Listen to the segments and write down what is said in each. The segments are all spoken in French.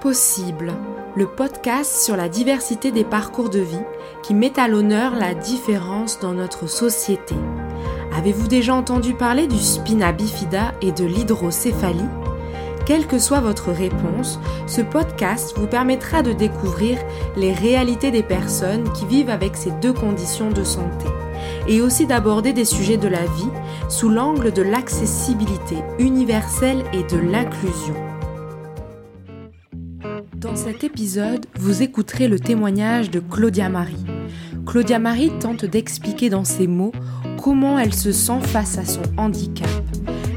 Possible, le podcast sur la diversité des parcours de vie qui met à l'honneur la différence dans notre société. Avez-vous déjà entendu parler du spina bifida et de l'hydrocéphalie? Quelle que soit votre réponse, ce podcast vous permettra de découvrir les réalités des personnes qui vivent avec ces deux conditions de santé et aussi d'aborder des sujets de la vie sous l'angle de l'accessibilité universelle et de l'inclusion. Cet épisode, vous écouterez le témoignage de Claudia Marie. Claudia Marie tente d'expliquer dans ses mots comment elle se sent face à son handicap.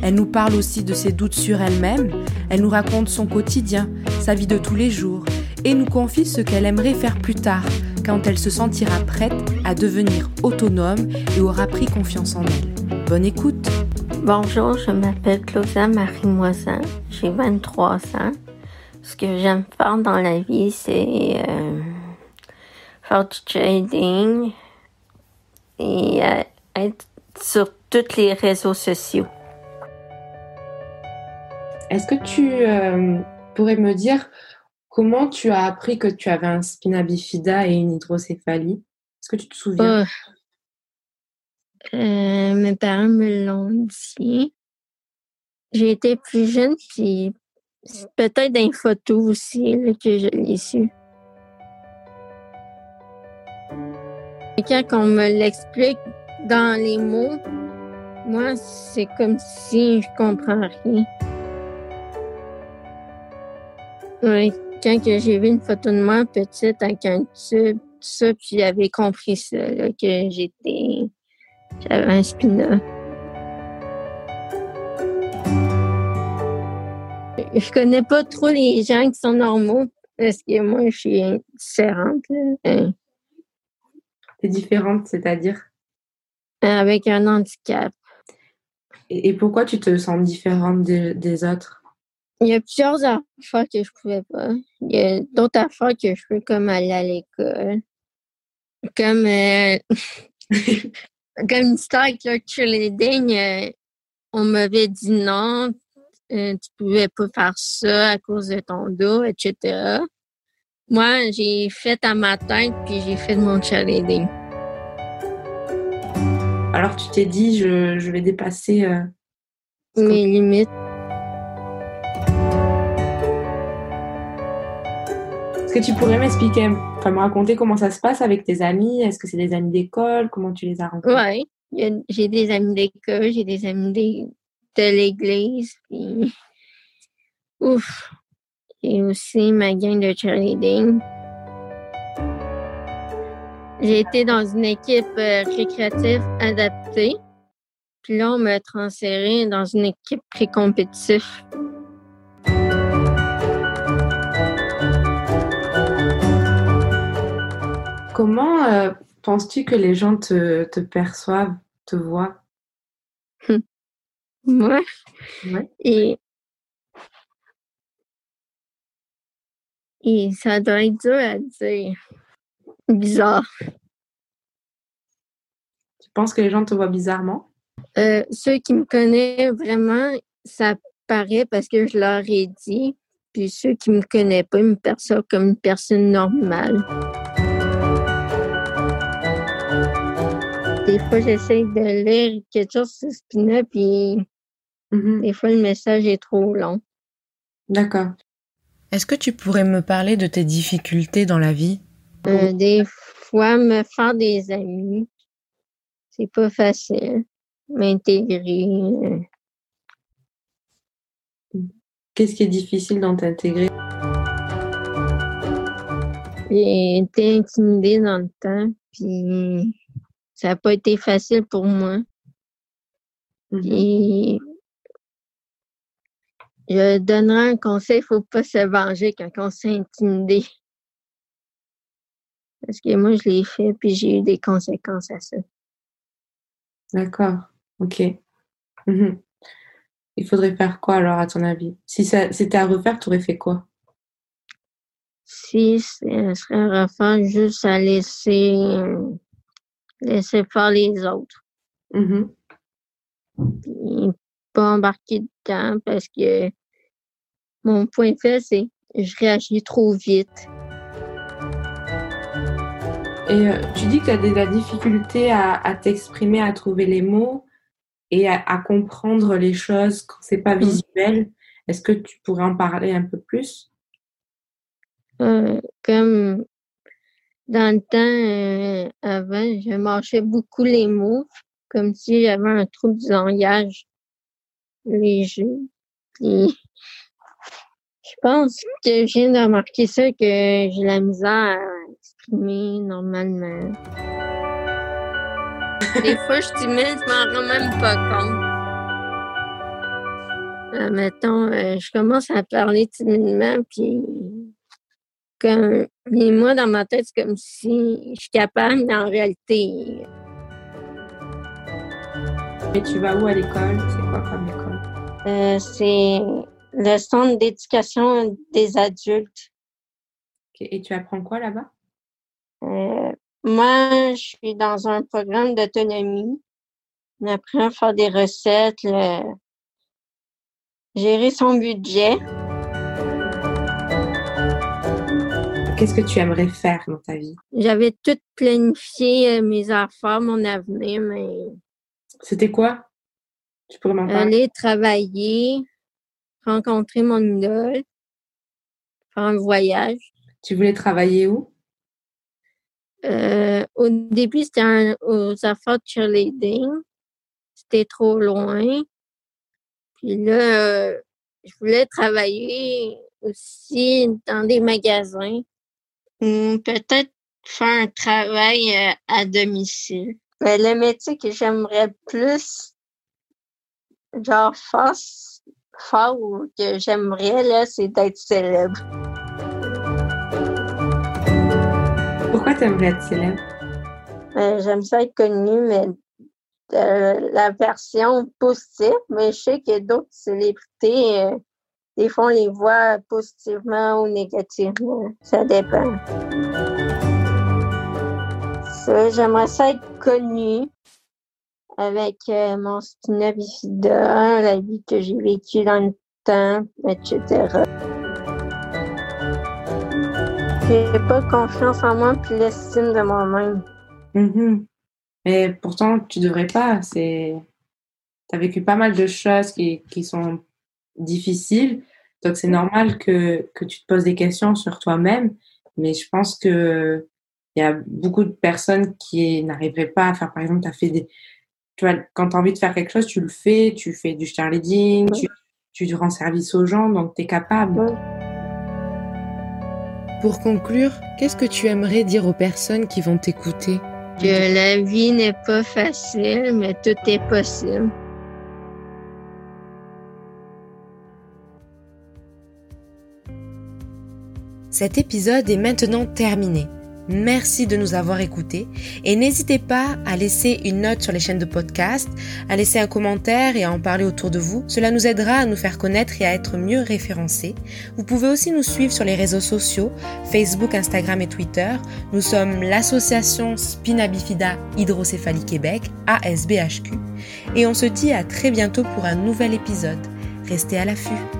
Elle nous parle aussi de ses doutes sur elle-même, elle nous raconte son quotidien, sa vie de tous les jours, et nous confie ce qu'elle aimerait faire plus tard, quand elle se sentira prête à devenir autonome et aura pris confiance en elle. Bonne écoute Bonjour, je m'appelle Claudia Marie-Moisin, j'ai 23 ans. Ce que j'aime faire dans la vie, c'est euh, faire du trading et euh, être sur tous les réseaux sociaux. Est-ce que tu euh, pourrais me dire comment tu as appris que tu avais un spina bifida et une hydrocéphalie? Est-ce que tu te souviens? Oh. Mes parents me l'ont dit. J'ai été plus jeune, puis peut-être dans les photos aussi que je l'ai su. Quand on me l'explique dans les mots, moi, c'est comme si je comprends rien. quand j'ai vu une photo de moi petite avec un tube, tout ça, puis j'avais compris ça, que j'étais. J'avais un spina. Je connais pas trop les gens qui sont normaux parce que moi, je suis différente. Hein. T'es différente, c'est-à-dire? Avec un handicap. Et, pourquoi tu te sens différente des, autres? Il y a plusieurs affaires que je pouvais pas. Il y a d'autres affaires que je peux comme aller à l'école. Comme, euh, comme une histoire avec le cheerleading, euh, on m'avait dit non, euh, tu pouvais pas faire ça à cause de ton dos, etc. Moi, j'ai fait à ma tête, puis j'ai fait de mon cheerleading. Alors, tu t'es dit, je, je vais dépasser euh, mes limites. Est-ce que tu pourrais m'expliquer, enfin me raconter comment ça se passe avec tes amis? Est-ce que c'est des amis d'école? Comment tu les as rencontrés? Oui, j'ai des amis d'école, j'ai des amis de l'église. Puis, ouf, j'ai aussi ma gang de cheerleading. J'ai été dans une équipe euh, récréative adaptée. Puis là, on m'a transféré dans une équipe pré-compétitive. Comment euh, penses-tu que les gens te, te perçoivent, te voient? Ouais. Et, et ça doit être dur à dire. Bizarre. Tu penses que les gens te voient bizarrement? Euh, ceux qui me connaissent vraiment, ça paraît parce que je leur ai dit. Puis ceux qui me connaissent pas, ils me perçoivent comme une personne normale. Des fois, j'essaie de lire quelque chose sur Spina, puis Mmh Des fois, le message est trop long. D'accord. Est-ce que tu pourrais me parler de tes difficultés dans la vie? Euh, des fois, me faire des amis, c'est pas facile. M'intégrer. Euh. Qu'est-ce qui est difficile dans t'intégrer? J'ai été intimidée dans le temps, puis ça n'a pas été facile pour moi. Mmh je donnerai un conseil, il ne faut pas se venger quand on s'est intimidé. Parce que moi, je l'ai fait, puis j'ai eu des conséquences à ça. D'accord. OK. Mhm. Il faudrait faire quoi alors, à ton avis? Si c'était à refaire, tu aurais fait quoi? Si ce serait à refaire, juste à laisser, laisser faire les autres. Mhm. Pas embarquer dedans parce que mon point faible, c'est je réagis trop vite. Et euh, tu dis que tu as de la difficulté à, t'exprimer, à trouver les mots et à, comprendre les choses quand c'est pas mmh. visuel. Est-ce que tu pourrais en parler un peu plus? Euh, comme dans le temps, euh, avant, je marchais beaucoup les mots, comme si j'avais un trouble du langage léger. je pense que je viens de remarquer ça, que j'ai la misère à exprimer normalement. Des fois, je suis timide, je m'en rends même pas compte. Euh, mettons, euh, je commence à parler timidement, puis comme, mais moi, dans ma tête, c'est comme si je suis capable, mais en réalité. Et tu vas où à l'école? C'est quoi comme école? Euh, c'est le centre d'éducation des adultes. Et tu apprends quoi là-bas? Euh, moi, je suis dans un programme d'autonomie. On apprend à faire des recettes, gérer son budget. Qu'est-ce que tu aimerais faire dans ta vie? J'avais tout planifié, euh, mes affaires, mon avenir, mais... C'était quoi? Tu pourrais m'en parler? Aller travailler, rencontrer mon idole, faire un voyage. Tu voulais travailler où? Euh, au début, c'était aux affaires de cheerleading. C'était trop loin. Puis là, euh, je voulais travailler aussi dans des magasins. Ou peut-être faire un travail euh, à domicile. Mais le métier que j'aimerais plus, genre faire, ou que j'aimerais, là, c'est d'être célèbre. Pourquoi tu aimerais être célèbre? Euh, j'aime ça être connu, mais euh, la version positive, mais je sais a d'autres célébrités, euh, des fois on les voit positivement ou négativement. Ça dépend. J'aimerais ça être connu avec mon spina bifida, la vie que j'ai vécue dans le temps, etc. J'ai pas confiance en moi puis l'estime de moi-même. Mm-hmm. Mais pourtant, tu devrais pas. C'est, as vécu pas mal de choses qui, qui sont difficiles, donc c'est normal que, que tu te poses des questions sur toi-même. Mais je pense que il y a beaucoup de personnes qui n'arriveraient pas à faire, par exemple, tu as fait des, tu vois, quand tu as envie de faire quelque chose, tu le fais, tu fais du cheerleading, tu, tu rends service aux gens, donc tu es capable. Pour conclure, qu'est-ce que tu aimerais dire aux personnes qui vont t'écouter? Que la vie n'est pas facile, mais tout est possible. Cet épisode est maintenant terminé. Merci de nous avoir écoutés et n'hésitez pas à laisser une note sur les chaînes de podcast, à laisser un commentaire et à en parler autour de vous. Cela nous aidera à nous faire connaître et à être mieux référencés. Vous pouvez aussi nous suivre sur les réseaux sociaux, Facebook, Instagram et Twitter. Nous sommes l'association Spina Bifida Hydrocéphalie Québec, ASBHQ, et on se dit à très bientôt pour un nouvel épisode. Restez à l'affût.